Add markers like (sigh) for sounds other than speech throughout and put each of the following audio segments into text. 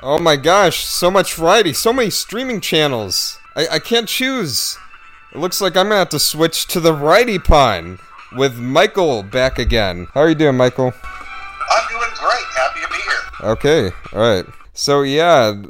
Oh my gosh, so much variety, so many streaming channels. I, I can't choose. It looks like I'm gonna have to switch to the righty pine with Michael back again. How are you doing, Michael? I'm doing great. Happy to be here. Okay, alright. So yeah,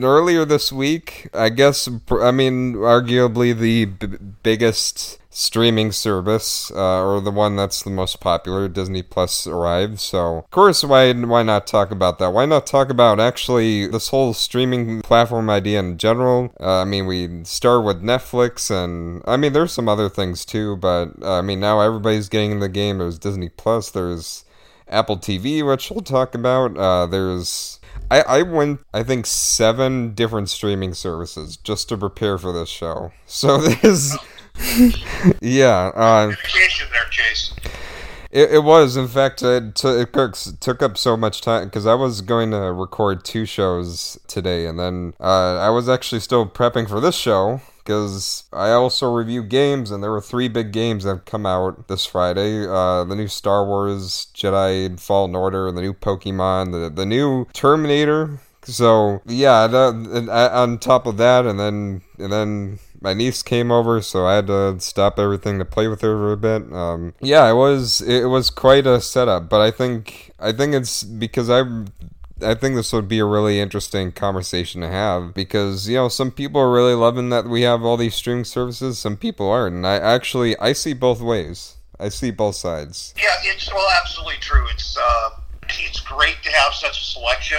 earlier this week, I guess, I mean, arguably the b- biggest streaming service, uh, or the one that's the most popular, Disney Plus arrived. So, of course, why why not talk about that? Why not talk about actually this whole streaming platform idea in general? Uh, I mean, we start with Netflix, and I mean, there's some other things too, but uh, I mean, now everybody's getting in the game. There's Disney Plus. There's Apple TV, which we'll talk about. Uh, there's I, I went, I think, seven different streaming services just to prepare for this show. (laughs) So this, yeah. Uh, Dedication there, Chase. it, it was, in fact, it, t- it took, took up so much time because I was going to record two shows today, and then uh, I was actually still prepping for this show because I also review games, and there were three big games that have come out this Friday: uh, the new Star Wars Jedi Fallen Order, the new Pokemon, the the new Terminator. So yeah, that, and, uh, on top of that, and then and then my niece came over, so I had to stop everything to play with her for a bit. Um, yeah, it was it was quite a setup, but I think I think it's because I I think this would be a really interesting conversation to have because you know some people are really loving that we have all these streaming services, some people aren't, and I actually I see both ways. I see both sides. Yeah, it's well, absolutely true. It's uh, it's great to have such a selection,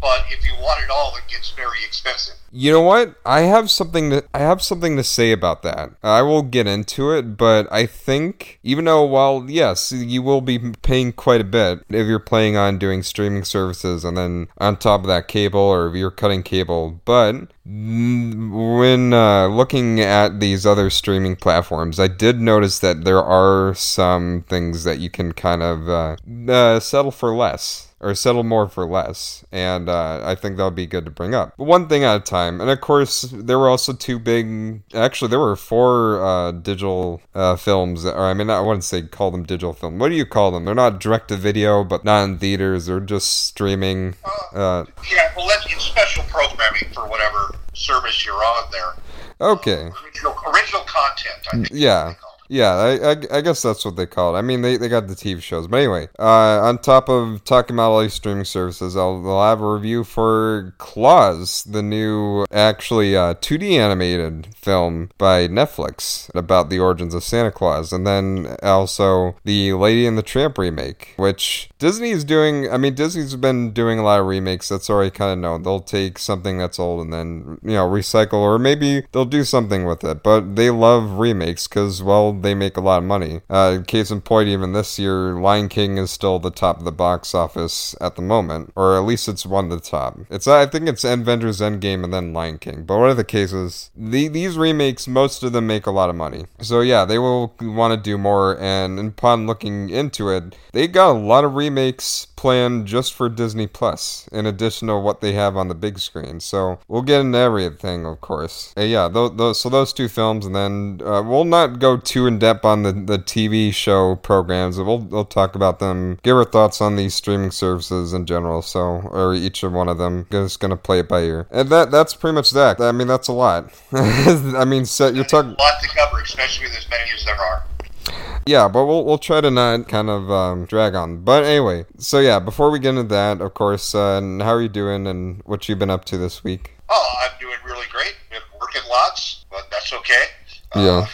but if you want it all, it gets very expensive. You know what? I have something to I have something to say about that. I will get into it, but I think even though while yes, you will be paying quite a bit if you're planning on doing streaming services and then on top of that cable or if you're cutting cable, but when uh, looking at these other streaming platforms, I did notice that there are some things that you can kind of uh, uh, settle for less or settle more for less. And uh, I think that would be good to bring up. But one thing at a time. And of course, there were also two big, actually, there were four uh, digital uh, films, or I mean, I wouldn't say call them digital film. What do you call them? They're not direct to video, but not in theaters. They're just streaming. Uh, Yeah, well, that's special programming for whatever service you're on there. okay. Original, original content. I think. Yeah. Yeah, I, I, I guess that's what they call it. I mean, they, they got the TV shows. But anyway, uh, on top of talking about all these streaming services, I'll, I'll have a review for Klaus, the new, actually, uh, 2D animated film by Netflix about the origins of Santa Claus. And then also the Lady and the Tramp remake, which Disney is doing. I mean, Disney's been doing a lot of remakes. That's already kind of known. They'll take something that's old and then, you know, recycle, or maybe they'll do something with it. But they love remakes because, well, they make a lot of money. Uh, case in point, even this year, Lion King is still the top of the box office at the moment, or at least it's one of the top. It's I think it's Avengers Endgame and then Lion King. But whatever the cases? the, these remakes, most of them make a lot of money. So yeah, they will want to do more. And upon looking into it, they got a lot of remakes planned just for Disney Plus, in addition to what they have on the big screen. So we'll get into everything, of course. Uh, yeah, those, those so those two films, and then uh, we'll not go too in depth on the, the TV show programs. We'll we'll talk about them, give our thoughts on these streaming services in general. So or each of one of them. Just gonna play it by ear, and that that's pretty much that. I mean, that's a lot. (laughs) I mean, so you're talking. A lot to cover, especially with as many as there are. Yeah, but we'll we'll try to not kind of um, drag on. But anyway, so yeah, before we get into that, of course, uh, and how are you doing and what you've been up to this week? Oh, I'm doing really great. Been working lots, but that's okay. Uh, Yeah.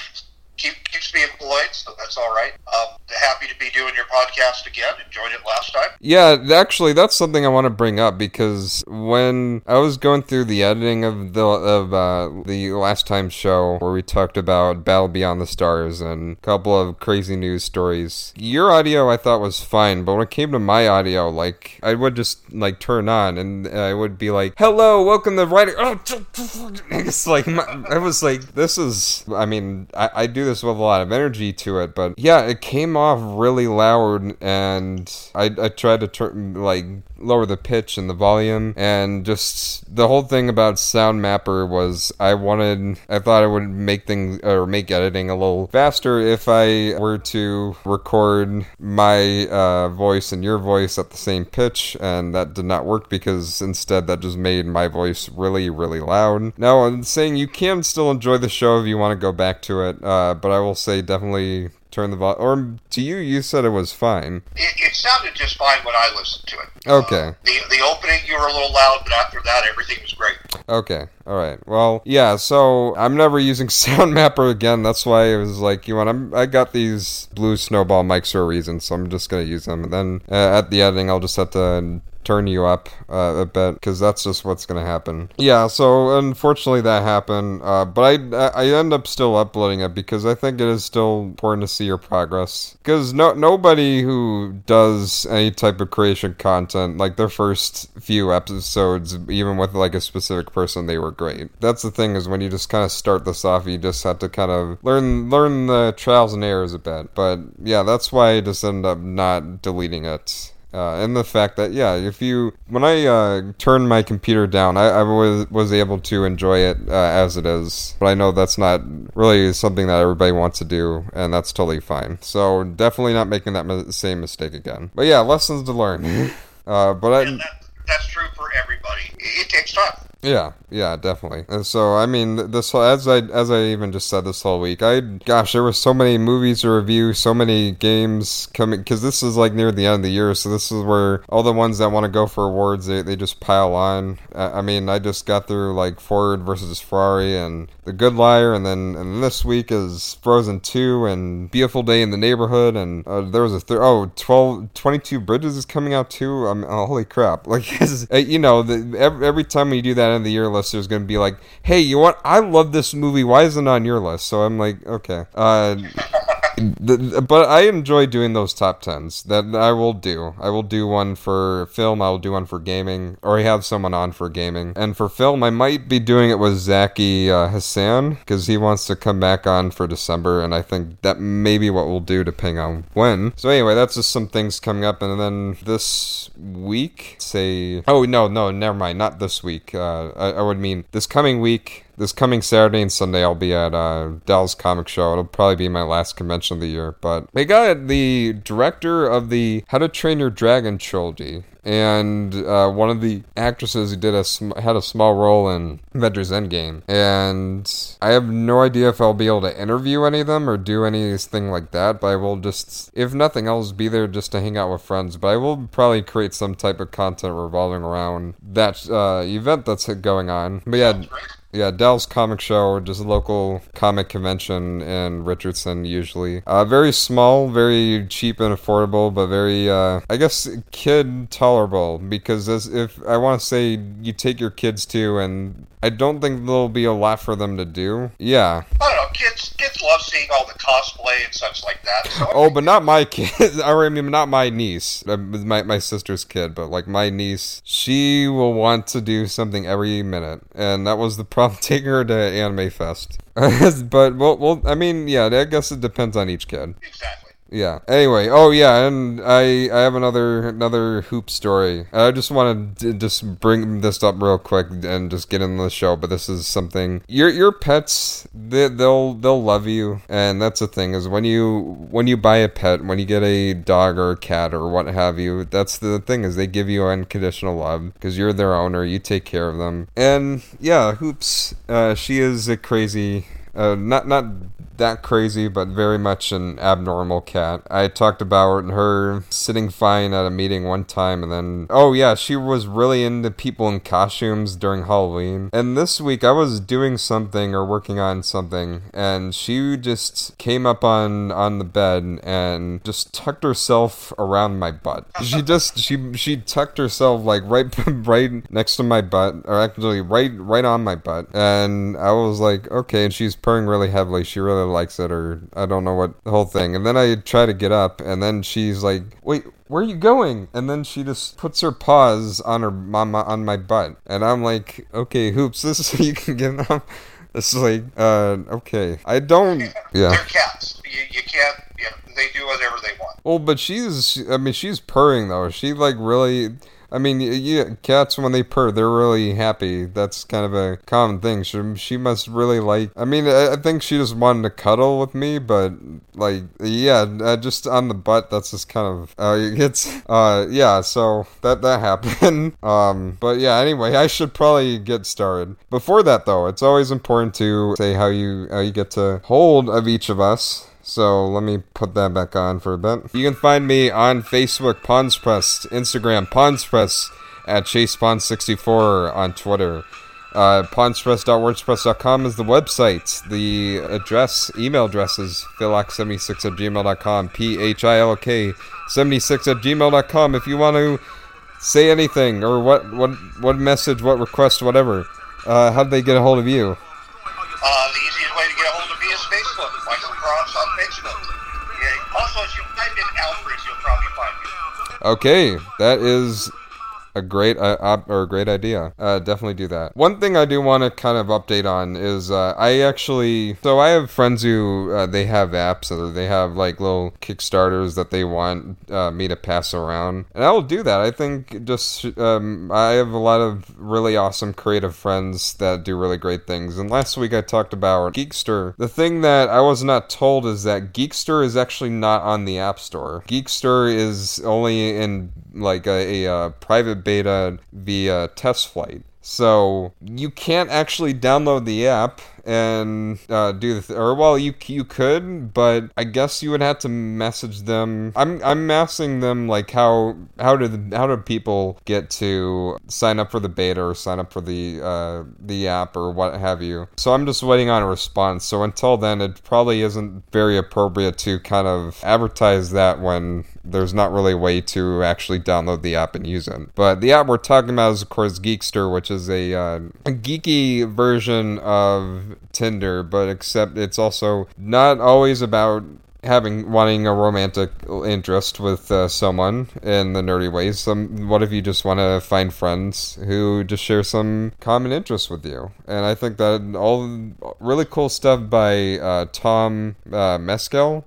Keep, keeps me employed, so that's all right. Um, happy to be doing your podcast again. Enjoyed it last time. Yeah, actually, that's something I want to bring up because when I was going through the editing of the of uh, the last time show where we talked about Battle Beyond the Stars and a couple of crazy news stories, your audio I thought was fine, but when it came to my audio, like I would just like turn on and I would be like, "Hello, welcome to writer." Oh, (laughs) it's like my, I was like, "This is." I mean, I, I do this with a lot of energy to it, but yeah, it came off really loud, and I I tried to turn like lower the pitch and the volume, and just the whole thing about Sound Mapper was I wanted, I thought it would make things or make editing a little faster if I were to record my uh, voice and your voice at the same pitch, and that did not work because instead that just made my voice really, really loud. Now, I'm saying you can still enjoy the show if you want to go back to it, uh, but I will say definitely turn the volume. Or to you, you said it was fine. It, it sounded just fine when I listened to it. Okay. Uh, the the opening you were a little loud, but after that everything was great. Okay. All right. Well, yeah. So I'm never using (laughs) Sound Mapper again. That's why it was like, you want? I'm, I got these blue snowball mics for a reason, so I'm just gonna use them. And then uh, at the editing, I'll just have to turn you up uh, a bit because that's just what's gonna happen. Yeah, so unfortunately that happened, uh, but I I end up still uploading it because I think it is still important to see your progress. Because no nobody who does any type of creation content like their first few episodes, even with like a specific person, they were great. That's the thing is when you just kind of start this off, you just have to kind of learn learn the trials and errors a bit. But yeah, that's why I just end up not deleting it. Uh, and the fact that yeah, if you when I uh, turned my computer down, I, I, was was able to enjoy it uh, as it is. But I know that's not really something that everybody wants to do, and that's totally fine. So definitely not making that mi- same mistake again. But yeah, lessons to learn. Uh, but I, that, that's true for everybody. It, takes time. Yeah, yeah, definitely. And so, I mean, this as I as I even just said this whole week, I gosh, there were so many movies to review, so many games coming because this is like near the end of the year, so this is where all the ones that want to go for awards they, they just pile on. I, I mean, I just got through like Ford versus Ferrari and The Good Liar, and then and this week is Frozen Two and Beautiful Day in the Neighborhood, and uh, there was a third oh 12, 22 Bridges is coming out too. I'm oh, holy crap! (laughs) Like you know, the, every, every time we do that of the year list, there's going to be like, hey, you want? I love this movie. Why isn't it on your list? So I'm like, okay. Uh, but I enjoy doing those top tens. That I will do. I will do one for film. I will do one for gaming, or I have someone on for gaming. And for film, I might be doing it with Zaki uh, Hassan because he wants to come back on for December, and I think that may be what we'll do depending on when. So anyway, that's just some things coming up, and then this week, say, oh no, no, never mind, not this week. Uh, I, I would mean this coming week this coming Saturday and Sunday, I'll be at uh, Dallas Comic Show. It'll probably be my last convention of the year. But they got the director of the How to Train Your Dragon trilogy, and uh, one of the actresses who did a sm- had a small role in Avengers Endgame. And I have no idea if I'll be able to interview any of them or do anything like that. But I will just, if nothing else, be there just to hang out with friends. But I will probably create some type of content revolving around that uh, event that's going on. But yeah. Yeah, Dallas Comic Show, just a local comic convention in Richardson, usually. Uh, very small, very cheap and affordable, but very, uh, I guess, kid tolerable. Because as if I want to say you take your kids to, and I don't think there'll be a lot for them to do. Yeah. I don't know. Kids, kids love seeing all the cosplay and such like that. So Oh, but not my kid. (laughs) I mean, not my niece. My my sister's kid, but like my niece, she will want to do something every minute, and that was the (laughs) problem taking her to Anime Fest. (laughs) but well, well, I mean, yeah, I guess it depends on each kid. exactly. Yeah. Anyway, oh yeah, and I I have another another hoop story. I just want to just bring this up real quick and just get in the show. But this is something your your pets they, they'll they'll love you, and that's the thing is when you when you buy a pet, when you get a dog or a cat or what have you, that's the thing is they give you unconditional love because you're their owner, you take care of them, and yeah, hoops. Uh, she is a crazy. Uh, not not that crazy, but very much an abnormal cat. I talked about her sitting fine at a meeting one time, and then, oh yeah, she was really into people in costumes during Halloween. And this week, I was doing something or working on something, and she just came up on on the bed and just tucked herself around my butt. She just she she tucked herself like right (laughs) right next to my butt, or actually right right on my butt, and I was like, okay, and she's purring really heavily. She really likes it, or I don't know what the whole thing. And then I try to get up, and then she's like, "Wait, where are you going?" And then she just puts her paws on her mama on my butt, and I'm like, "Okay, hoops, this is (laughs) you can get up." It's like, uh, okay, I don't, yeah. They're cats. You, you can't. Yeah, they do whatever they want. Well, but she's, I mean, she's purring though. She like really. I mean, yeah, cats when they purr, they're really happy. That's kind of a common thing. She, she must really like. I mean, I, I think she just wanted to cuddle with me, but like, yeah, uh, just on the butt. That's just kind of uh, it's uh, yeah. So that that (laughs) happened. um, but yeah. Anyway, I should probably get started. Before that, though, it's always important to say how you how you get to hold of each of us. So let me put that back on for a bit. You can find me on Facebook, Pawns Press, Instagram, Pawns Press, at ChasePawns64 on Twitter. Uh, pawnspress.wordpress.com is the website. The address, email address is philok76 at gmail.com. P H I L K 76 at gmail.com. If you want to say anything or what, what, what message, what request, whatever, uh, how do they get a hold of you? Uh, the easiest way Okay, that is a great uh, or a great idea. Uh, definitely do that. One thing I do want to kind of update on is uh, I actually so I have friends who uh, they have apps or they have like little kickstarters that they want uh, me to pass around, and I will do that. I think just um, I have a lot of really awesome creative friends that do really great things. And last week I talked about Geekster. The thing that I was not told is that Geekster is actually not on the App Store. Geekster is only in like a, a, uh, private beta via test flight. So you can't actually download the app and uh, do the th- or well you you could but I guess you would have to message them. I'm I'm asking them like how how do the, how do people get to sign up for the beta or sign up for the uh, the app or what have you? So I'm just waiting on a response. So until then it probably isn't very appropriate to kind of advertise that when there's not really a way to actually download the app and use it. But the app we're talking about is, of course, Geekster, which is a, uh, a geeky version of Tinder, but except it's also not always about having wanting a romantic interest with uh, someone in the nerdy ways. Some what if you just want to find friends who just share some common interests with you? And I think that all really cool stuff by uh, Tom uh,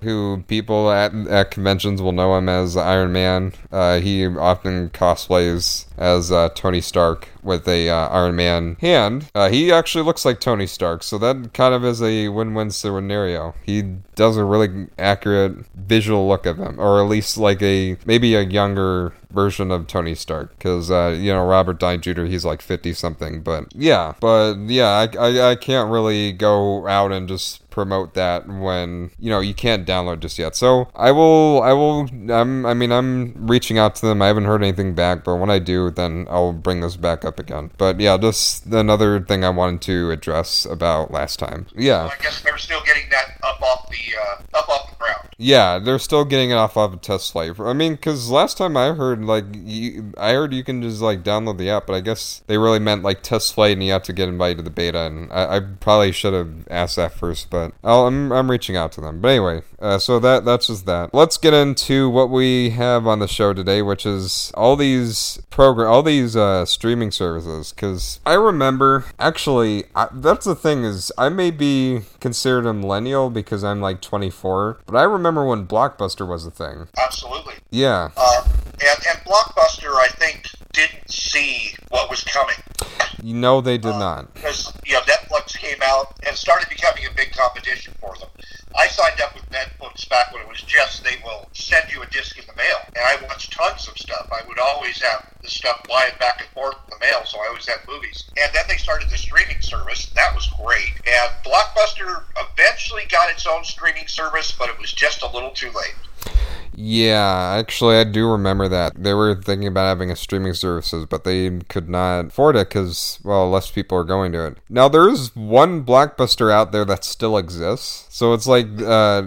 who people at, at conventions will know him as Iron Man. Uh, he often cosplays as uh, Tony Stark with a uh, Iron Man hand. Uh, he actually looks like Tony Stark, so that kind of is a win-win scenario. He does a really accurate visual look of him, or at least like a maybe a younger version of Tony Stark because uh, you know Robert Downey Jr. He's like fifty something, but yeah, but yeah, I, I I can't really go out and just promote that when you know you can't download just yet. So I will I will I'm I mean I'm reaching out to them. I haven't heard anything back, but when I do, then I'll bring this back up again. But yeah, just another thing I wanted to address about last time. Yeah, Well, I guess they're still getting that up off the uh, up off the ground. yeah, they're still getting it off of a test flight. I mean, because last time I heard like you, I heard you can just like download the app, but I guess they really meant like test flight, and you have to get invited to the beta. And I, I probably should have asked that first, but I'll, I'm I'm reaching out to them. But anyway, uh, so that that's just that. Let's get into what we have on the show today, which is all these program, all these uh, streaming services. Because I remember actually, I, that's the thing is I may be considered a millennial because I'm like 24, but I remember when Blockbuster was a thing. Absolutely. Yeah. Uh, and, and Blockbuster, I think, didn't see what was coming You know they did uh, not. because you know Netflix came out and started becoming a big competition for them. I signed up with Netflix back when it was just they will send you a disc in the mail, and I watched tons of stuff. I would always have the stuff flying back and forth in the mail, so I always had movies. And then they started the streaming service. That was great. And Blockbuster eventually got its own streaming service, but it was just a little too late. Yeah, actually, I do remember that. They were thinking about having a streaming services, but they could not afford it because, well, less people are going to it. Now, there is one Blockbuster out there that still exists. So it's like, uh,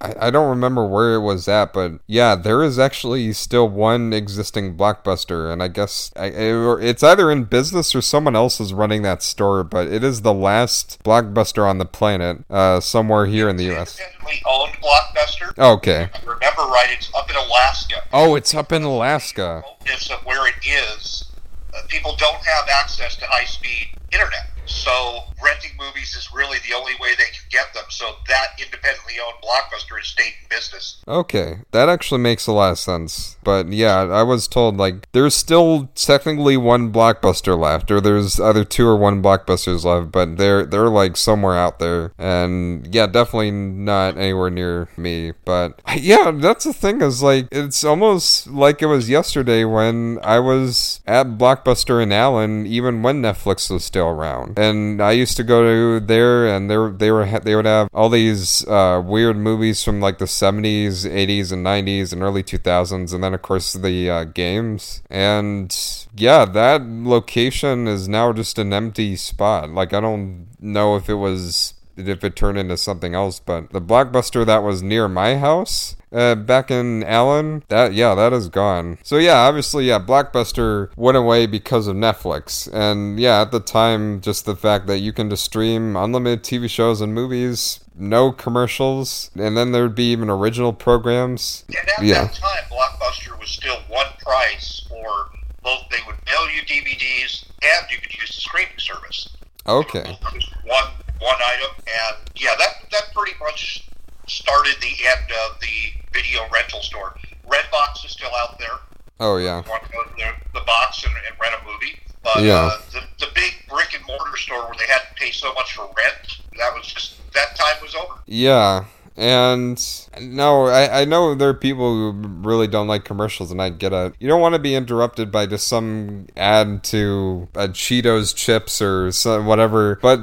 I, I don't remember where it was at, but yeah, there is actually still one existing Blockbuster, and I guess I, it- it's either in business or someone else is running that store, but it is the last Blockbuster on the planet, uh, somewhere here in the U.S. Owned Blockbuster. Okay. If I remember right, it's up in Alaska. Oh, it's up in Alaska. Of where it is, uh, people don't have access to high-speed internet. So renting movies is really the only way they can get them. So that independently owned blockbuster is stayed in business. Okay, that actually makes a lot of sense. But yeah, I was told like there's still technically one blockbuster left, or there's either two or one blockbusters left, but they're they're like somewhere out there, and yeah, definitely not anywhere near me. But (laughs) yeah, that's the thing is like it's almost like it was yesterday when I was at Blockbuster in Allen, even when Netflix was still around, and I used to go to there, and they they were they would have all these uh, weird movies from like the 70s, 80s, and 90s, and early 2000s, and then of course the uh, games. And yeah, that location is now just an empty spot. Like I don't know if it was if it turned into something else, but the blockbuster that was near my house uh, back in Allen, that yeah, that is gone. So yeah, obviously yeah, Blockbuster went away because of Netflix, and yeah, at the time, just the fact that you can just stream unlimited TV shows and movies, no commercials, and then there'd be even original programs. And at Yeah. that time, Blockbuster was still one price for both. They would mail you DVDs, and you could use the streaming service. Okay. One one item, and yeah, that that pretty much started the end of the video rental store. Redbox is still out there. Oh yeah. You want to go to the, the box and, and rent a movie. But Yeah. uh, the, the big brick and mortar store where they had to pay so much for rent, that was just that time was over. Yeah. And no, I, I know there are people who really don't like commercials, and I get it. You don't want to be interrupted by just some ad to uh, Cheetos chips or some, whatever. But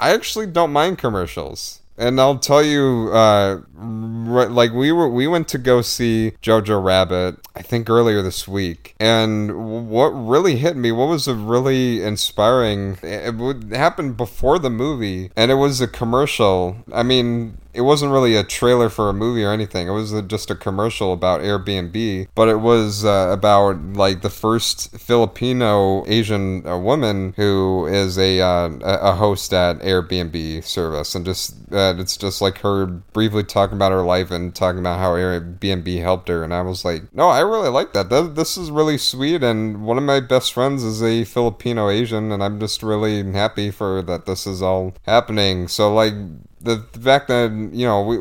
I actually don't mind commercials. And I'll tell you, uh, like we were, we went to go see Jojo Rabbit, I think earlier this week, and what really hit me, what was a really inspiring, it would happen before the movie, and it was a commercial. I mean, it wasn't really a trailer for a movie or anything. It was a, just a commercial about Airbnb, but it was uh, about like the first Filipino Asian uh, woman who is a uh, a host at Airbnb service, and just uh, it's just like her briefly talking about her life and talking about how Airbnb helped her. And I was like, no, I really like that. Th- This is really sweet. And one of my best friends is a Filipino Asian, and I'm just really happy for that. This is all happening. So like the, the fact that you know we,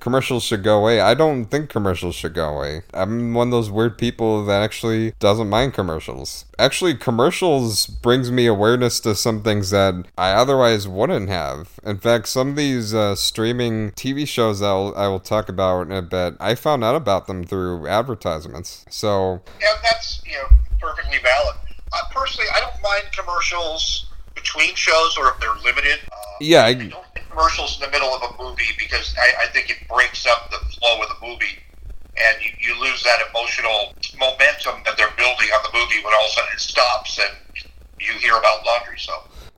commercials should go away. I don't think commercials should go away. I'm one of those weird people that actually doesn't mind commercials. Actually commercials brings me awareness to some things that i otherwise wouldn't have. In fact some of these uh, streaming tv shows that I'll, i will talk about in a bit i found out about them through advertisements. So And that's you know perfectly valid. Uh, personally, I don't mind commercials between shows or if they're limited. Uh, Yeah, I- I commercials in the middle of a movie because I, I think it breaks up the flow of the movie, and you, you lose that emotional momentum that they're building on the movie when all of a sudden it stops and you hear about laundry. So.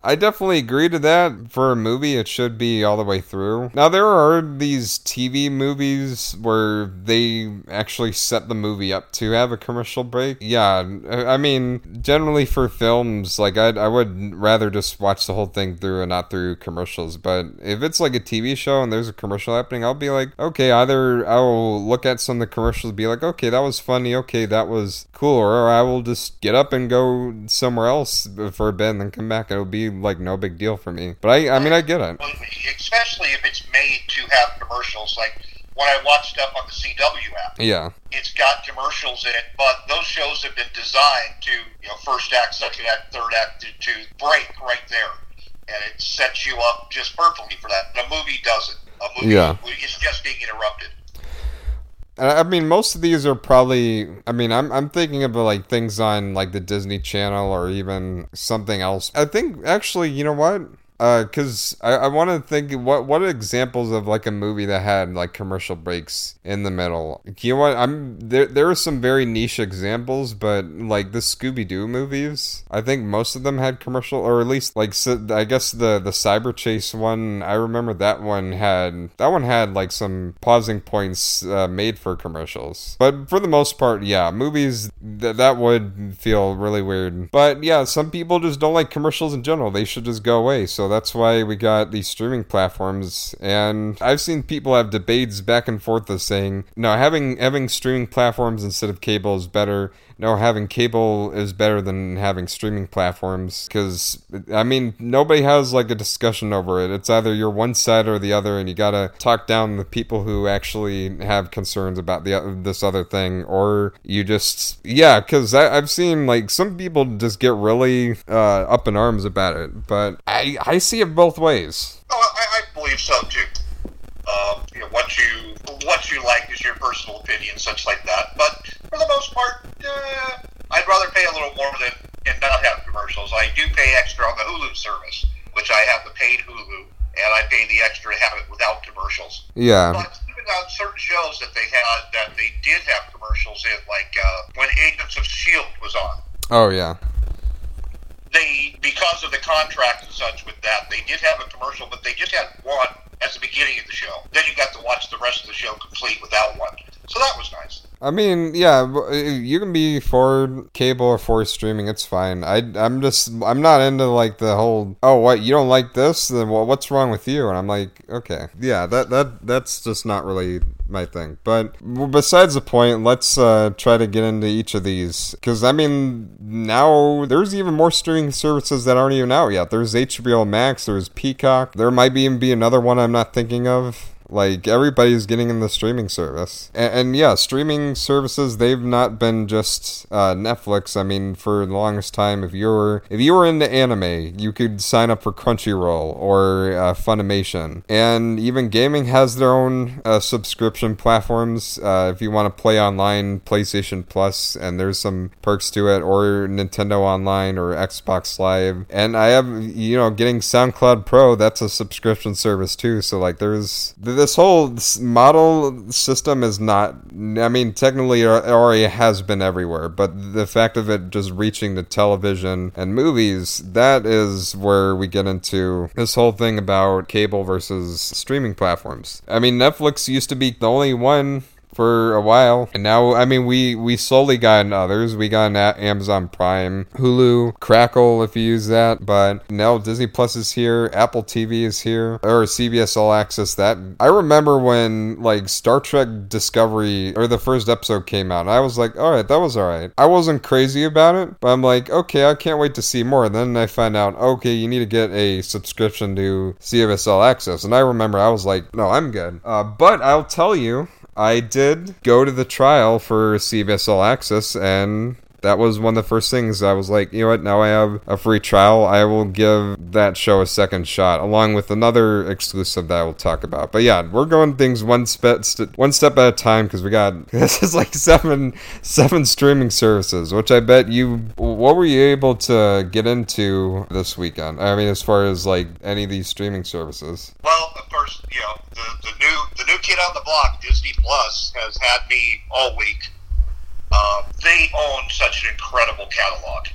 I definitely agree to that. For a movie, it should be all the way through. Now, there are these TV movies where they actually set the movie up to have a commercial break. Yeah, I mean, generally for films, like, I'd, I would rather just watch the whole thing through and not through commercials. But if it's like a TV show and there's a commercial happening, I'll be like, okay, either I will look at some of the commercials be like, okay, that was funny, okay, that was cool, or I will just get up and go somewhere else for a bit and then come back. It'll be like no big deal for me. But I, I mean, I get it. Especially if it's made to have commercials. Like when I watch stuff on the CW app, Yeah. it's got commercials in it, but those shows have been designed to, you know, first act, second act, third act, to, to break right there. And it sets you up just perfectly for that. A movie doesn't. A movie Yeah. is just being interrupted. I mean, most of these are probably. I mean, I'm I'm thinking of like things on like the Disney Channel or even something else. I think actually, you know what? Because I, I want to think what what examples of like a movie that had like commercial breaks in the middle. You know what? I'm there. There are some very niche examples, but like the Scooby Doo movies, I think most of them had commercial, or at least like so, I guess the the Cyber Chase one. I remember that one had that one had like some pausing points uh, made for commercials. But for the most part, yeah, movies th- that would feel really weird. But yeah, some people just don't like commercials in general. They should just go away. So that's why we got these streaming platforms. And I've seen people have debates back and forth of saying, no, having having streaming platforms instead of cable is better. No, having cable is better than having streaming platforms because I mean nobody has like a discussion over it. It's either you're one side or the other, and you gotta talk down the people who actually have concerns about the this other thing, or you just yeah, because I've seen like some people just get really uh, up in arms about it, but I I see it both ways. Oh, I, I believe so too. Um, know, what you what you like is your personal opinion, such like that. But for the most part, uh, I'd rather pay a little more than and not have commercials. I do pay extra on the Hulu service, which I have the paid Hulu, and I pay the extra to have it without commercials. Yeah. But even on certain shows that they had that they did have commercials in, like uh, when Agents of Shield was on. Oh yeah. They because of the contract and such with that, they did have a commercial, but they just had one at the beginning of the show. Then you got to watch the rest of the show complete without one. So that was nice. I mean, yeah, uh, you can be for cable or for streaming. It's fine. I, I'm just, I'm not into like the whole. Oh, what you don't like this? Then what's wrong with you? And I'm like, okay, yeah, that that that's just not really my thing. But besides the point, let's uh, try to get into each of these because I mean, now there's even more streaming services that aren't even out yet. There's HBO Max. There's Peacock. There might even be another one I'm not thinking of. Like everybody's getting in the streaming service, and, and yeah, streaming services they've not been just uh, Netflix. I mean, for the longest time, if you were if you were into anime, you could sign up for Crunchyroll or uh, Funimation, and even gaming has their own uh, subscription platforms. Uh, if you want to play online, PlayStation Plus, and there's some perks to it, or Nintendo Online or Xbox Live, and I have you know getting SoundCloud Pro. That's a subscription service too. So like there's this whole model system is not i mean technically it already has been everywhere but the fact of it just reaching to television and movies that is where we get into this whole thing about cable versus streaming platforms. I mean netflix used to be the only one for a while. And now, I mean, we we slowly got others. We got Amazon Prime, Hulu, Crackle if you use that. But now Disney Plus is here, Apple TV is here, or CBS All Access. That I remember when like Star Trek Discovery or the first episode came out. I was like, all right, that was all right. I wasn't crazy about it, but I'm like, okay, I can't wait to see more. And then I find out, okay, you need to get a subscription to CBS All Access. And I remember I was like, no, I'm good. Uh, but I'll tell you, I did go to the trial for CBS All Access, and that was one of the first things I was like, you know what, now I have a free trial. I will give that show a second shot, along with another exclusive that I will talk about. But yeah, we're going things one step one step at a time because we got (laughs) this is like seven seven streaming services, which I bet you. What were you able to get into this weekend? I mean, as far as like any of these streaming services. Well, of course, you know the, the new the new kid on the block, Disney Plus, has had me all week. Uh, they own such an incredible catalog.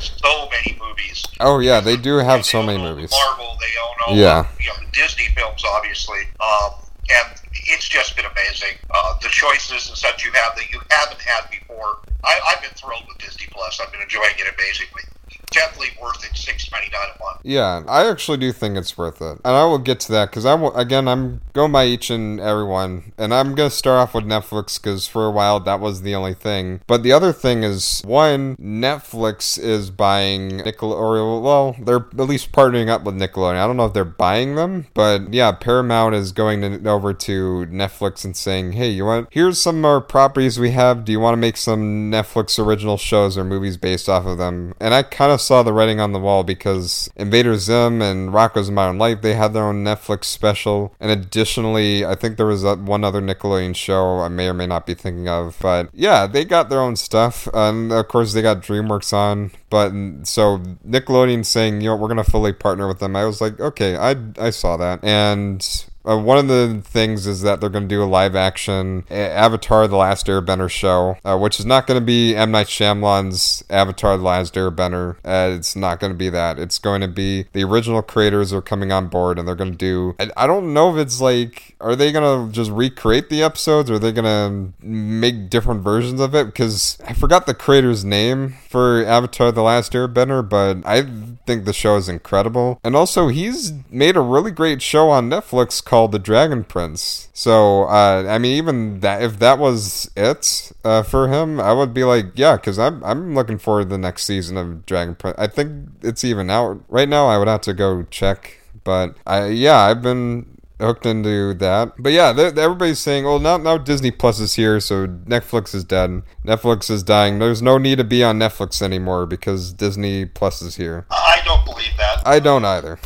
So many movies. Oh yeah, they do have they so many movies. Marvel, they own all yeah. the, you know, the Disney films, obviously, um, and it's just been amazing. Uh, the choices and such you have that you haven't had before. I, I've been thrilled with Disney Plus. I've been enjoying it amazingly definitely worth it. Six ninety nine a month. Yeah, I actually do think it's worth it, and I will get to that because I will. Again, I'm going by each and every one, and I'm gonna start off with Netflix because for a while that was the only thing. But the other thing is one, Netflix is buying Nickelodeon. Well, they're at least partnering up with Nickelodeon. I don't know if they're buying them, but yeah, Paramount is going to, over to Netflix and saying, "Hey, you want? Here's some more properties we have. Do you want to make some Netflix original shows or movies based off of them?" And I kind of saw the writing on the wall because Invader Zim and Rocko's Modern Life they had their own Netflix special, and additionally, I think there was one other Nickelodeon show I may or may not be thinking of, but yeah, they got their own stuff, and of course they got DreamWorks on. But so Nickelodeon saying, you know, we're gonna fully partner with them. I was like, okay, I I saw that, and uh, one of the things is that they're going to do a live action Avatar: The Last Airbender show, uh, which is not going to be M Night Shyamalan's Avatar: The Last Airbender. Uh, it's not going to be that. It's going to be the original creators are coming on board, and they're going to do. I, I don't know if it's like, are they going to just recreate the episodes, or are they going to make different versions of it? Because I forgot the creator's name for Avatar: The Last Airbender, but I think the show is incredible, and also he's made a really great show on Netflix called The Dragon Prince. So, uh, I mean, even that, if that was it uh, for him, I would be like, yeah, because I'm, I'm looking forward to the next season of Dragon Prince. I think it's even out right now. I would have to go check. But I, yeah, I've been hooked into that. But yeah, everybody's saying, "Oh, now now Disney Plus is here, so Netflix is dead. Netflix is dying. There's no need to be on Netflix anymore because Disney Plus is here." I don't believe that. I don't either.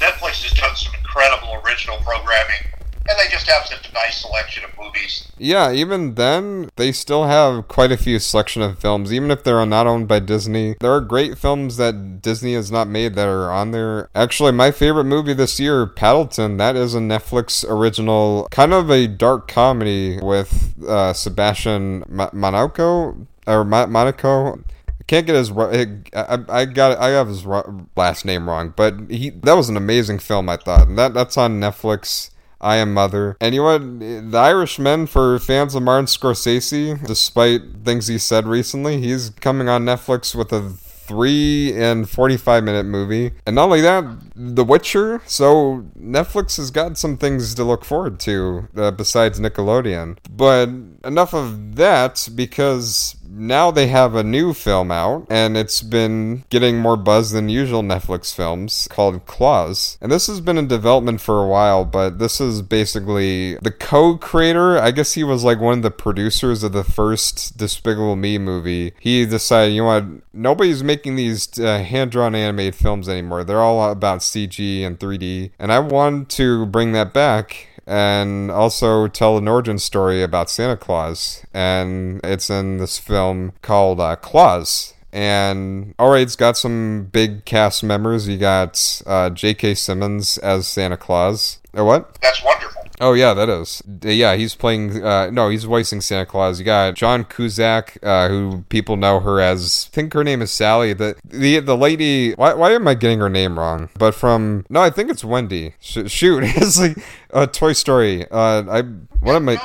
Netflix has done some incredible original programming and they just have such a nice selection of movies. Yeah, even then, they still have quite a few selection of films, even if they're not owned by Disney. There are great films that Disney has not made that are on there. Actually, my favorite movie this year, Paddleton, that is a Netflix original, kind of a dark comedy with uh, Sebastian Monaco or Monaco can't get his I, I got I have his last name wrong, but he that was an amazing film I thought. And that that's on Netflix. I Am Mother. And you know what? The Irishman, for fans of Martin Scorsese, despite things he said recently, he's coming on Netflix with a three and 45 minute movie. And not only that, The Witcher. So Netflix has got some things to look forward to uh, besides Nickelodeon. But enough of that because now they have a new film out, and it's been getting more buzz than usual Netflix films called Klaus. And this has been in development for a while, but this is basically the co creator. I guess he was like one of the producers of the first Despicable Me movie. He decided, you know what, nobody's making these uh, hand drawn animated films anymore. They're all about CG and 3D. And I want to bring that back and also tell an origin story about Santa Claus. And it's in this film called uh, Klaus. And alright, it's got some big cast members. You got uh, J.K. Simmons as Santa Claus. Or what? That's wonderful. Oh yeah, that is. Yeah, he's playing. Uh, no, he's voicing Santa Claus. You got John Cusack, uh, who people know her as. I think her name is Sally. The the the lady. Why why am I getting her name wrong? But from no, I think it's Wendy. Sh- shoot, (laughs) it's like a Toy Story. Uh, I what am I?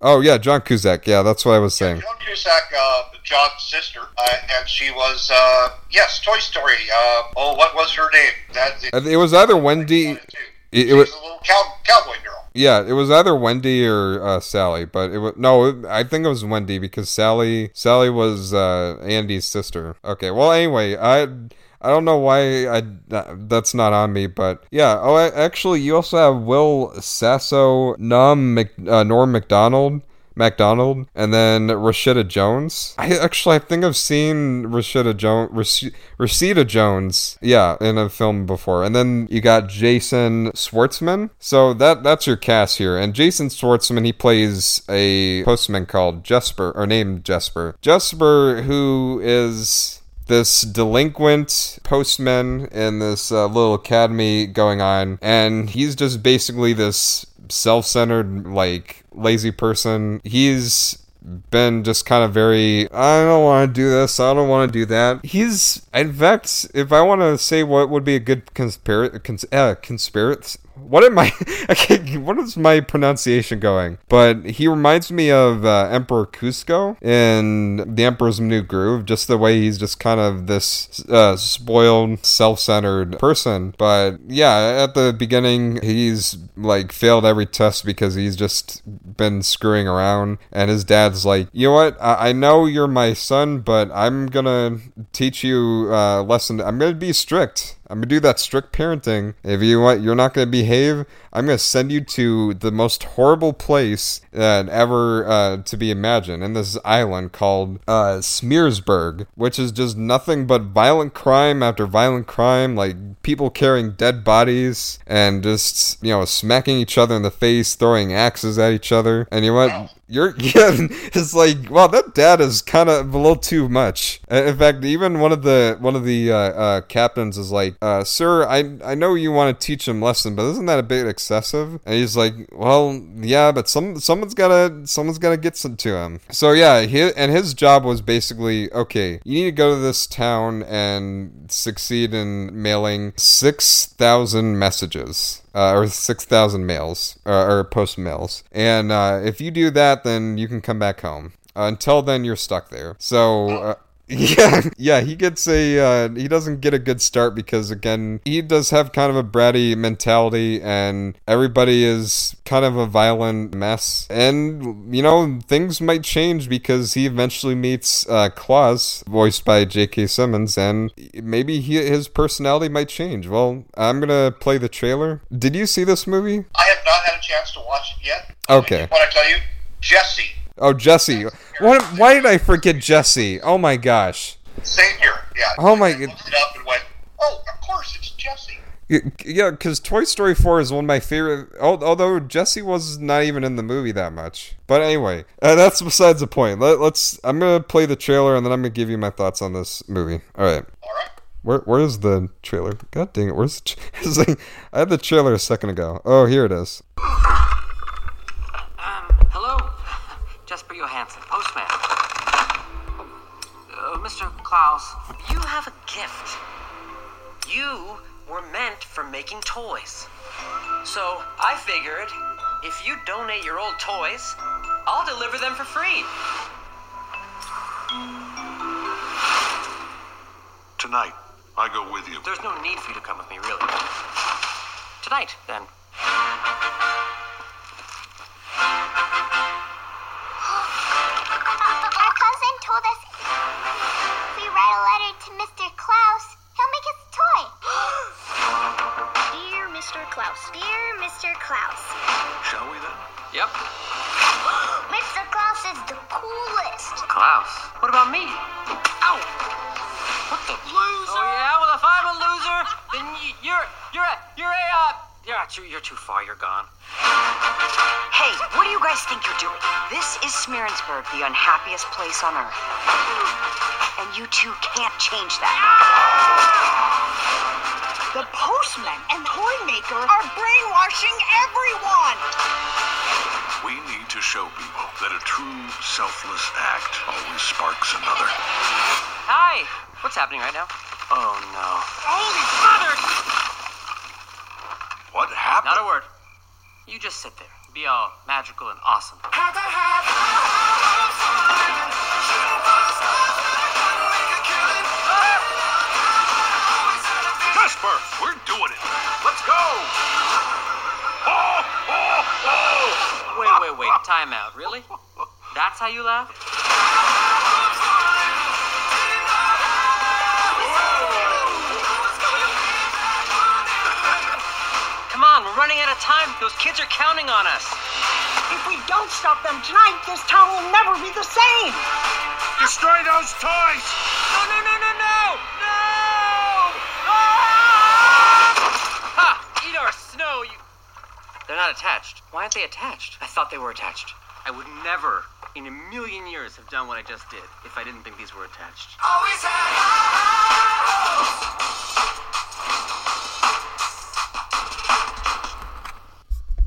Oh yeah, John Cusack. Yeah, that's what I was saying. Yeah, John Cusack, uh, John's sister, uh, and she was uh, yes, Toy Story. Uh, oh, what was her name? That it, it was either Wendy. It, it was a little cow, cowboy girl. Yeah, it was either Wendy or uh, Sally, but it was no. It, I think it was Wendy because Sally Sally was uh, Andy's sister. Okay, well anyway, I. I don't know why I that's not on me, but yeah. Oh, actually, you also have Will Sasso, Num, Mc, uh, Norm Macdonald, MacDonald, and then Rashida Jones. I actually I think I've seen Rashida Jones, Rashida Jones, yeah, in a film before. And then you got Jason Schwartzman. So that that's your cast here. And Jason Schwartzman, he plays a postman called Jesper, or named Jesper. Jesper, who is this delinquent postman in this uh, little academy going on, and he's just basically this self-centered, like lazy person. He's been just kind of very I don't want to do this, I don't want to do that. He's in fact, if I want to say what would be a good conspiracy cons- uh, conspiracy what am I? (laughs) Okay, what is my pronunciation going? But he reminds me of uh, Emperor Kuzco in The Emperor's New Groove, just the way he's just kind of this uh, spoiled, self-centered person. But yeah, at the beginning, he's like failed every test because he's just been screwing around, and his dad's like, you know what? I, I know you're my son, but I'm gonna teach you a lesson. I'm gonna be strict. I'm gonna do that strict parenting. If you want, you're not gonna behave. I'm gonna send you to the most horrible place that ever uh, to be imagined in this island called uh, Smearsburg, which is just nothing but violent crime after violent crime, like people carrying dead bodies and just you know smacking each other in the face, throwing axes at each other. And you what? You're (laughs) yeah, it's like wow that dad is kind of a little too much. In fact, even one of the one of the uh, uh, captains is like, uh, "Sir, I I know you want to teach him lesson, but isn't that a bit excessive?" And he's like, "Well, yeah, but some someone's gotta someone's gotta get some to him." So yeah, he, and his job was basically, okay, you need to go to this town and succeed in mailing six thousand messages uh, or 6,000 mails uh, or post mails. And uh, if you do that, then you can come back home. Uh, until then, you're stuck there. So. Uh, Yeah, (laughs) yeah, he gets a uh, he doesn't get a good start because again he does have kind of a bratty mentality and everybody is kind of a violent mess and you know things might change because he eventually meets uh, Claus, voiced by J.K. Simmons, and maybe he, his personality might change. Well, I'm gonna play the trailer. Did you see this movie? I have not had a chance to watch it yet. Okay. What I tell you, Jesse. Oh, Jesse. What, why did I forget Jesse? Oh my gosh. Same here. Yeah. Oh my- I looked it up and went, oh, of course it's Jesse. Yeah, because Toy Story 4 is one of my favorite. Although Jesse was not even in the movie that much. But anyway, uh, that's besides the point. Let, let's. I'm gonna play the trailer and then I'm gonna give you my thoughts on this movie. All right. All right. Where where is the trailer? God dang it! Where's the tra- (laughs) I had the trailer a second ago. Oh, here it is. Um, hello? Jesper Johansson, postman. Uh, Mr. Klaus, you have a gift. You were meant for making toys. So I figured if you donate your old toys, I'll deliver them for free. Tonight, I go with you. There's no need for you to come with me, really. Tonight, then. Mr. Klaus. Shall we then? Yep. (gasps) Mr. Klaus is the coolest. Klaus. What about me? Ow! What the loser? Oh yeah. Well, if I'm a loser, then y- you're you're a you're a uh, you're too you're too far. You're gone. Hey, what do you guys think you're doing? This is Smeerensburg, the unhappiest place on earth. And you two can't change that. The postman and toy maker are brainwashing everyone. We need to show people that a true selfless act always sparks another. Hi. What's happening right now? Oh no. Holy Mother! What happened? Not a word. You just sit there. Be all magical and awesome. Wait, wait. Time out. Really? That's how you laugh? Come on, we're running out of time. Those kids are counting on us. If we don't stop them tonight, this town will never be the same. Destroy those toys. No, no, no, no, no! No! Ah! Ha! Eat our snow, you. They're not attached. Why aren't they attached? I thought they were attached. I would never, in a million years, have done what I just did if I didn't think these were attached.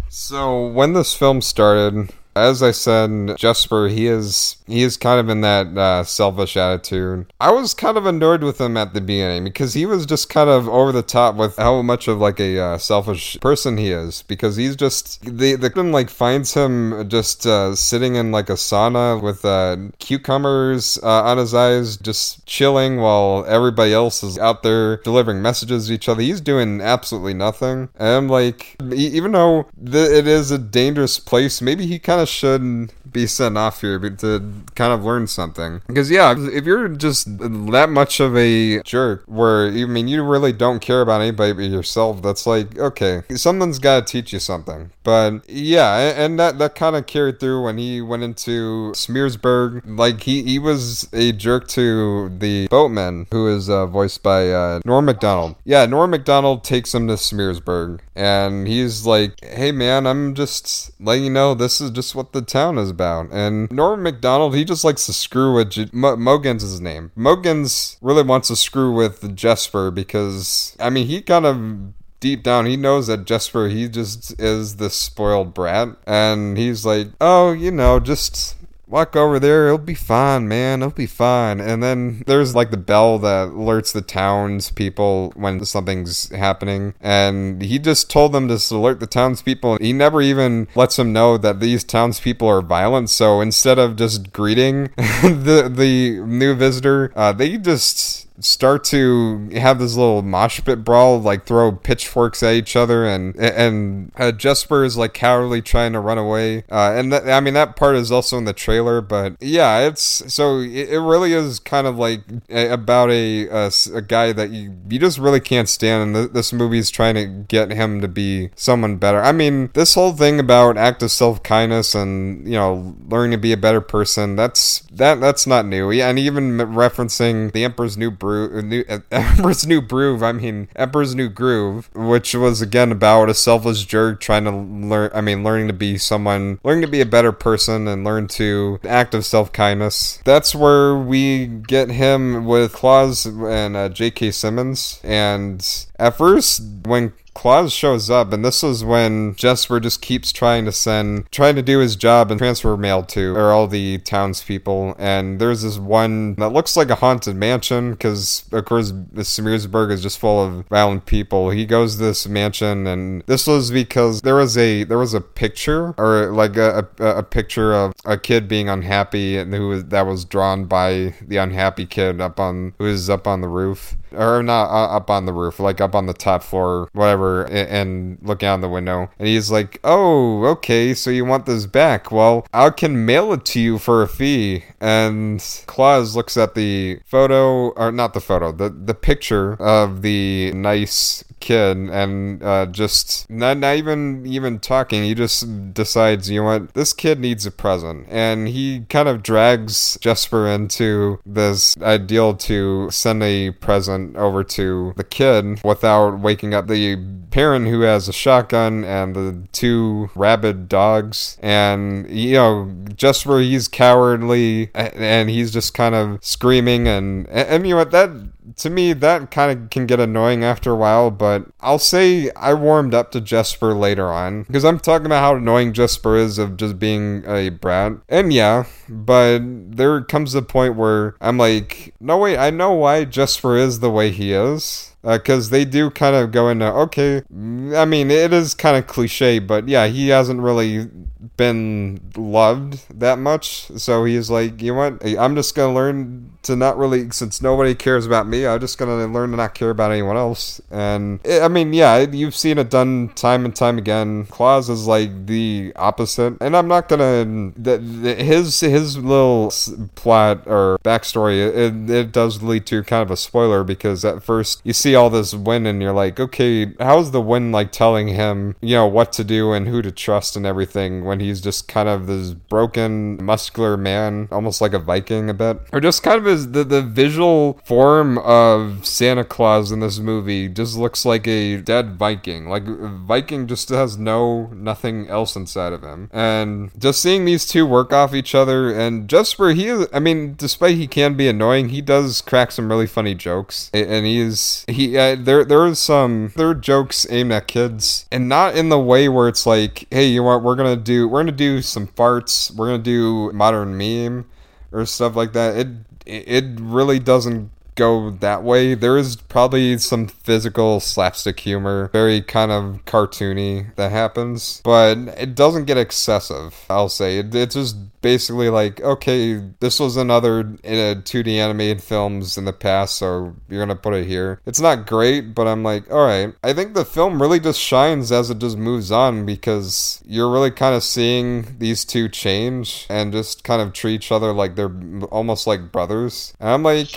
So when this film started, as I said, Jesper he is he is kind of in that uh, selfish attitude. I was kind of annoyed with him at the beginning because he was just kind of over the top with how much of like a uh, selfish person he is. Because he's just the the like finds him just uh, sitting in like a sauna with uh, cucumbers uh, on his eyes, just chilling while everybody else is out there delivering messages to each other. He's doing absolutely nothing. And I'm like, even though th- it is a dangerous place, maybe he kind of should be sent off here to kind of learn something. Because yeah, if you're just that much of a jerk, where I mean you really don't care about anybody but yourself, that's like okay, someone's got to teach you something. But yeah, and that that kind of carried through when he went into Smearsburg. Like he he was a jerk to the boatman, who is uh, voiced by uh, Norm Macdonald. Yeah, Norm Macdonald takes him to Smearsburg, and he's like, "Hey man, I'm just letting you know this is just what the town is about." And Norm Macdonald, he just likes to screw with Mogens his name. Mogens really wants to screw with Jesper because I mean he kind of deep down he knows that Jesper he just is this spoiled brat and he's like oh you know just walk over there. It'll be fine, man. It'll be fine. And then there's like the bell that alerts the townspeople when something's happening. And he just told them to alert the townspeople. He never even lets them know that these townspeople are violent. So instead of just greeting (laughs) the the new visitor, uh, they just start to have this little mosh pit brawl, like throw pitchforks at each other, and and uh, Jesper is like cowardly trying to run away. Uh, and th- I mean that part is also in the trailer, but yeah, it's so it, it really is kind of like a, about a, a a guy that you you just really can't stand, and th- this movie is trying to get him to be someone better. I mean, this whole thing about act of self kindness and you know learning to be a better person that's that that's not new, and even referencing the Emperor's New Brew, new, (laughs) Emperor's New Groove. I mean, Emperor's New Groove, which was again about a selfless jerk trying to learn. I mean, learning to be someone, learning to be a better person, and learn to act of self kindness. That's where we get him with Klaus and uh, J.K. Simmons. And at first, when Klaus shows up, and this is when Jesper just keeps trying to send, trying to do his job and transfer mail to or all the townspeople. And there's this one that looks like a haunted mansion because, of course, Smearsburg is just full of violent people. He goes to this mansion, and this was because there was a there was a picture or like a, a, a picture of a kid being unhappy, and who was, that was drawn by the unhappy kid up on who is up on the roof or not uh, up on the roof, like up on the top floor, whatever, and, and looking out the window. And he's like, "Oh, okay, so you want this back? Well, I can mail it to you for a fee." And Klaus looks at the photo, or not the photo, the the picture of the nice kid and uh, just not, not even even talking he just decides you know what this kid needs a present and he kind of drags jesper into this ideal to send a present over to the kid without waking up. The parent who has a shotgun and the two rabid dogs. And you know jesper he's cowardly and he's just kind of screaming and and you know what? That to me that kind of can get annoying after a while but i'll say i warmed up to jesper later on because i'm talking about how annoying jesper is of just being a brat. And yeah but there comes a point where i'm like no wait i know why jesper is the way he is because uh, they do kind of go into okay i mean it is kind of cliche but yeah he hasn't really been loved that much. So he's like you know what? I'm just gonna learn to not really since nobody cares about me i'm just gonna learn to not care about anyone else. And it, i mean yeah you've seen it done time and time again. Klaus is like the opposite. And i'm not gonna the, the, his his little plot or backstory it, it does lead to kind of a spoiler because at first you see all this wind and you're like okay how's the wind like telling him you know what to do and who to trust and everything when he's just kind of this broken muscular man almost like a viking a bit? Or just kind of his the, the visual form of santa claus in this movie just looks like a dead viking. Like viking just has no nothing else inside of him. And just seeing these two work off each other and where he is i mean despite he can be annoying he does crack some really funny jokes. And he's he uh, there there are some there are jokes aimed at kids and not in the way where it's like hey you want we're gonna do we're gonna do some farts we're gonna do modern meme or stuff like that. It it really doesn't go that way. There is probably some physical slapstick humor, very kind of cartoony that happens, but it doesn't get excessive. I'll say it, it's just basically like, okay, this was another in a 2D animated films in the past, so you're gonna put it here. It's not great, but I'm like, all right. I think the film really just shines as it just moves on because you're really kind of seeing these two change and just kind of treat each other like they're almost like brothers. And I'm like.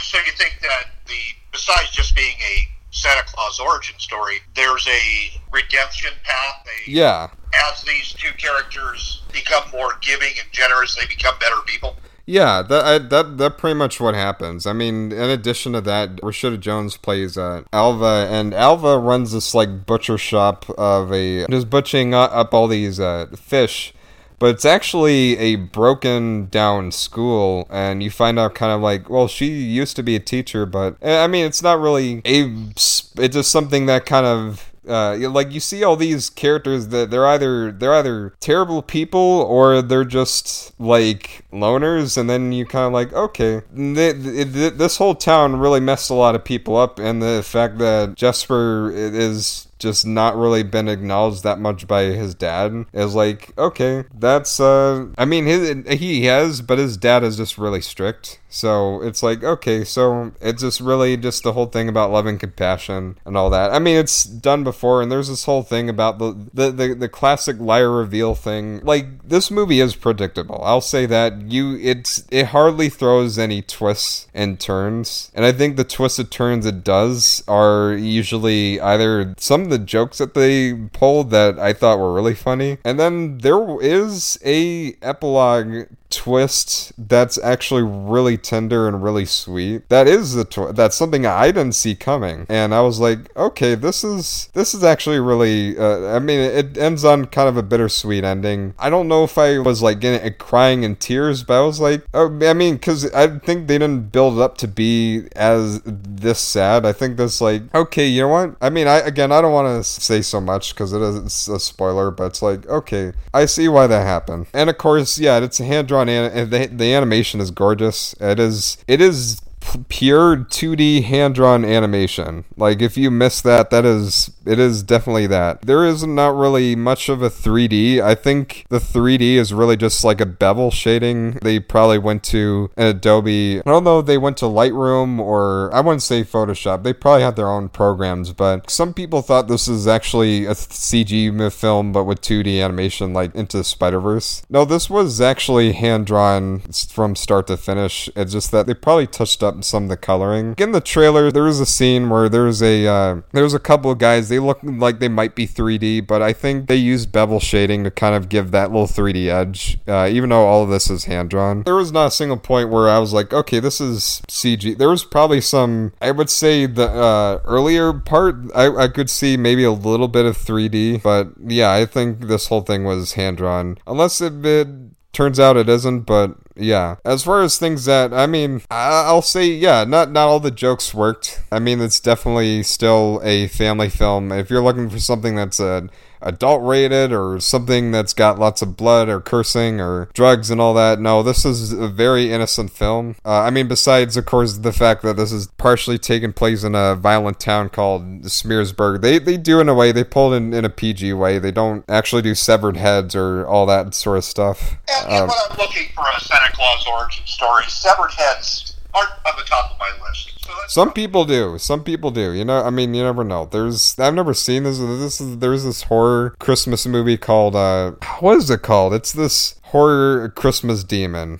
So- you think that the besides just being a Santa Claus origin story, there's a redemption path. A, yeah. As these two characters become more giving and generous, they become better people. Yeah, that I, that that pretty much what happens. I mean, in addition to that, Rashida Jones plays uh, Alva, and Alva runs this like butcher shop of a just butchering up all these uh, fish but it's actually a broken down school and you find out kind of like well she used to be a teacher but eh, i mean it's not really a it's just something that kind of uh, like you see all these characters that they're either they're either terrible people or they're just like loners, and then you kind of like okay, th- th- th- this whole town really messed a lot of people up, and the fact that Jesper is just not really been acknowledged that much by his dad. Is like okay that's uh i mean his he has but his dad is just really strict. So it's like okay so it's just really just the whole thing about love and compassion and all that. I mean it's done before and there's this whole thing about the the the, the classic liar reveal thing. Like this movie is predictable. I'll say that. You it's it hardly throws any twists and turns. And i think the twisted turns it does are usually either some of the jokes that they pulled that i thought were really funny. And then there is a epilogue twist that's actually really tender and really sweet. That is the twist. that's something I didn't see coming, and I was like, okay, this is this is actually really. Uh, I mean, it ends on kind of a bittersweet ending. I don't know if I was like getting crying in tears, but I was like, oh, I mean, because I think they didn't build it up to be as this sad. I think this like, okay, you know what? I mean, I again, I don't want to say so much because it is a spoiler, but it's like, okay, I see why that happened, and of course, yeah, it's a hand drawn. An- the, the animation is gorgeous. It is. It is pure 2D hand drawn animation. Like if you miss that, that is it is definitely that. There is not really much of a 3D. I think the 3D is really just like a bevel shading. They probably went to an Adobe. I don't know they went to Lightroom or I wouldn't say Photoshop. They probably had their own programs, but some people thought this is actually a CG film but with 2D animation like into Spider-Verse. No, this was actually hand drawn from start to finish. It's just that they probably touched up some of the coloring. In the trailer, there was a scene where there's a uh, there's a couple of guys. They look like they might be 3D, but I think they used bevel shading to kind of give that little 3D edge. Uh, even though all of this is hand drawn, there was not a single point where I was like, okay, this is CG. There was probably some. I would say the uh, earlier part, I, I could see maybe a little bit of 3D, but yeah, I think this whole thing was hand drawn. Unless it, it turns out it isn't, but yeah. As far as things that I mean, I'll say yeah. Not not all the jokes worked. I mean, it's definitely still a family film. If you're looking for something that's a adult rated or something that's got lots of blood or cursing or drugs and all that. No, this is a very innocent film. Uh, I mean, besides, of course, the fact that this is partially taking place in a violent town called Smearsburg. They they do in a way they pulled in in a PG way. They don't actually do severed heads or all that sort of stuff. And, and Um, when I'm looking for a Santa Claus origin story, severed heads aren't on the top of my list. So Some people do. Some people do. You know, I mean, you never know. There's I've never seen this. This is there's this horror Christmas movie called uh what is it called? It's this horror Christmas demon.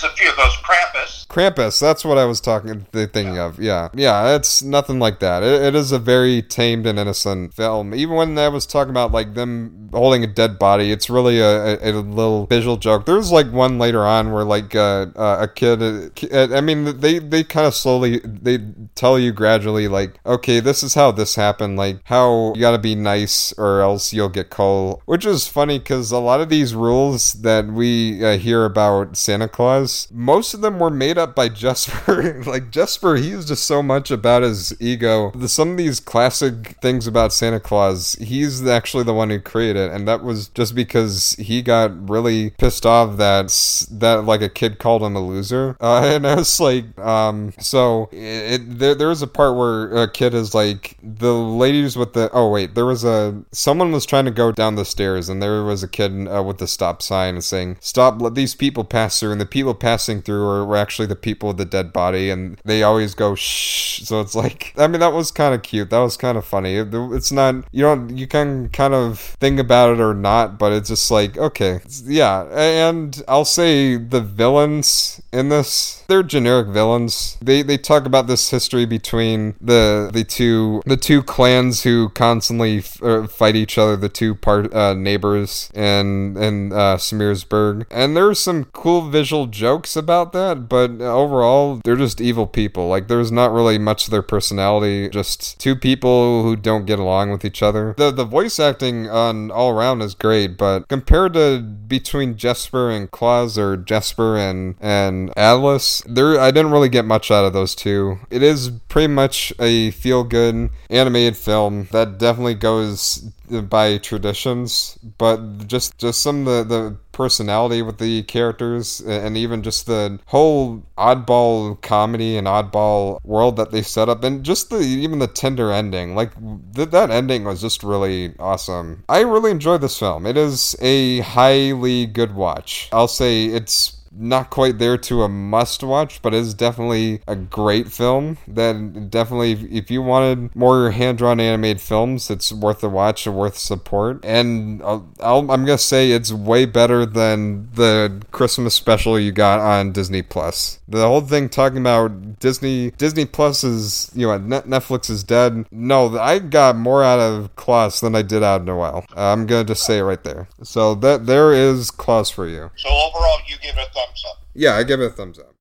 There, there's a few of those Krampus. Krampus, that's what I was talking th- thinking of. Yeah. Yeah, it's nothing like that. It, it is a very tamed and innocent film. Even when I was talking about like them holding a dead body, it's really a, a, a little visual joke. There's like one later on where like uh, uh, a kid uh, uh, I mean they they kind of slowly they tell you gradually like okay, this is how this happened, like how you got to be nice or else you'll get cold, which is funny cuz a lot of these rules that we uh, hear about Santa Claus, most of them were made up by (laughs) Jesper. like Jesper, he's just so much about his ego. The, some of these classic things about Santa Claus, he's actually the one who created and that was just because he got really pissed off that that like a kid called him a loser. (laughs) Uh, and I was like, um, so it, it there there was a part where a kid is like the ladies with the oh wait there was a someone was trying to go down the stairs and there was a kid uh, with the stop sign saying stop let these people pass through and the people passing through are, were actually the people with the dead body and they always go shh. So it's like (laughs) I mean that was kind of cute. That was kind of funny. It- it's not you don't you can kind of think about it or not but it's just like okay yeah and I'll say the villains in this they're generic villains. They they talk about this history between the the two the two clans who constantly f- uh, fight each other the two part uh, neighbors and and uh, Smearsburg and there's some cool visual jokes jokes about that, but overall, they're just evil people. Like, there's not really much of their personality, just two people who don't get along with each other. The, the voice acting on all around is great, but compared to between Jesper and Klaus or Jesper and, and Atlas, there I didn't really get much out of those two. It is pretty much a feel good animated film that definitely goes by traditions, but just just some of the, the personality with the characters and even just the whole oddball comedy and oddball world that they set up and just the even the tender ending. Like th- that ending was just really awesome. I really enjoyed this film. It is a highly good watch. I'll say it's not quite there to a must watch, but it's definitely a great film. That definitely, if you wanted more hand drawn animated films, it's worth a watch and worth support. And I'll, I'm gonna say it's way better than the Christmas special you got on Disney Plus. The whole thing talking about Disney Disney Plus is you know Netflix is dead. No, I got more out of Klaus than I did out of Noelle. I'm gonna just say it right there. So that there is Klaus for you. So overall, you give it a thumbs up. Yeah, I give it a thumbs up.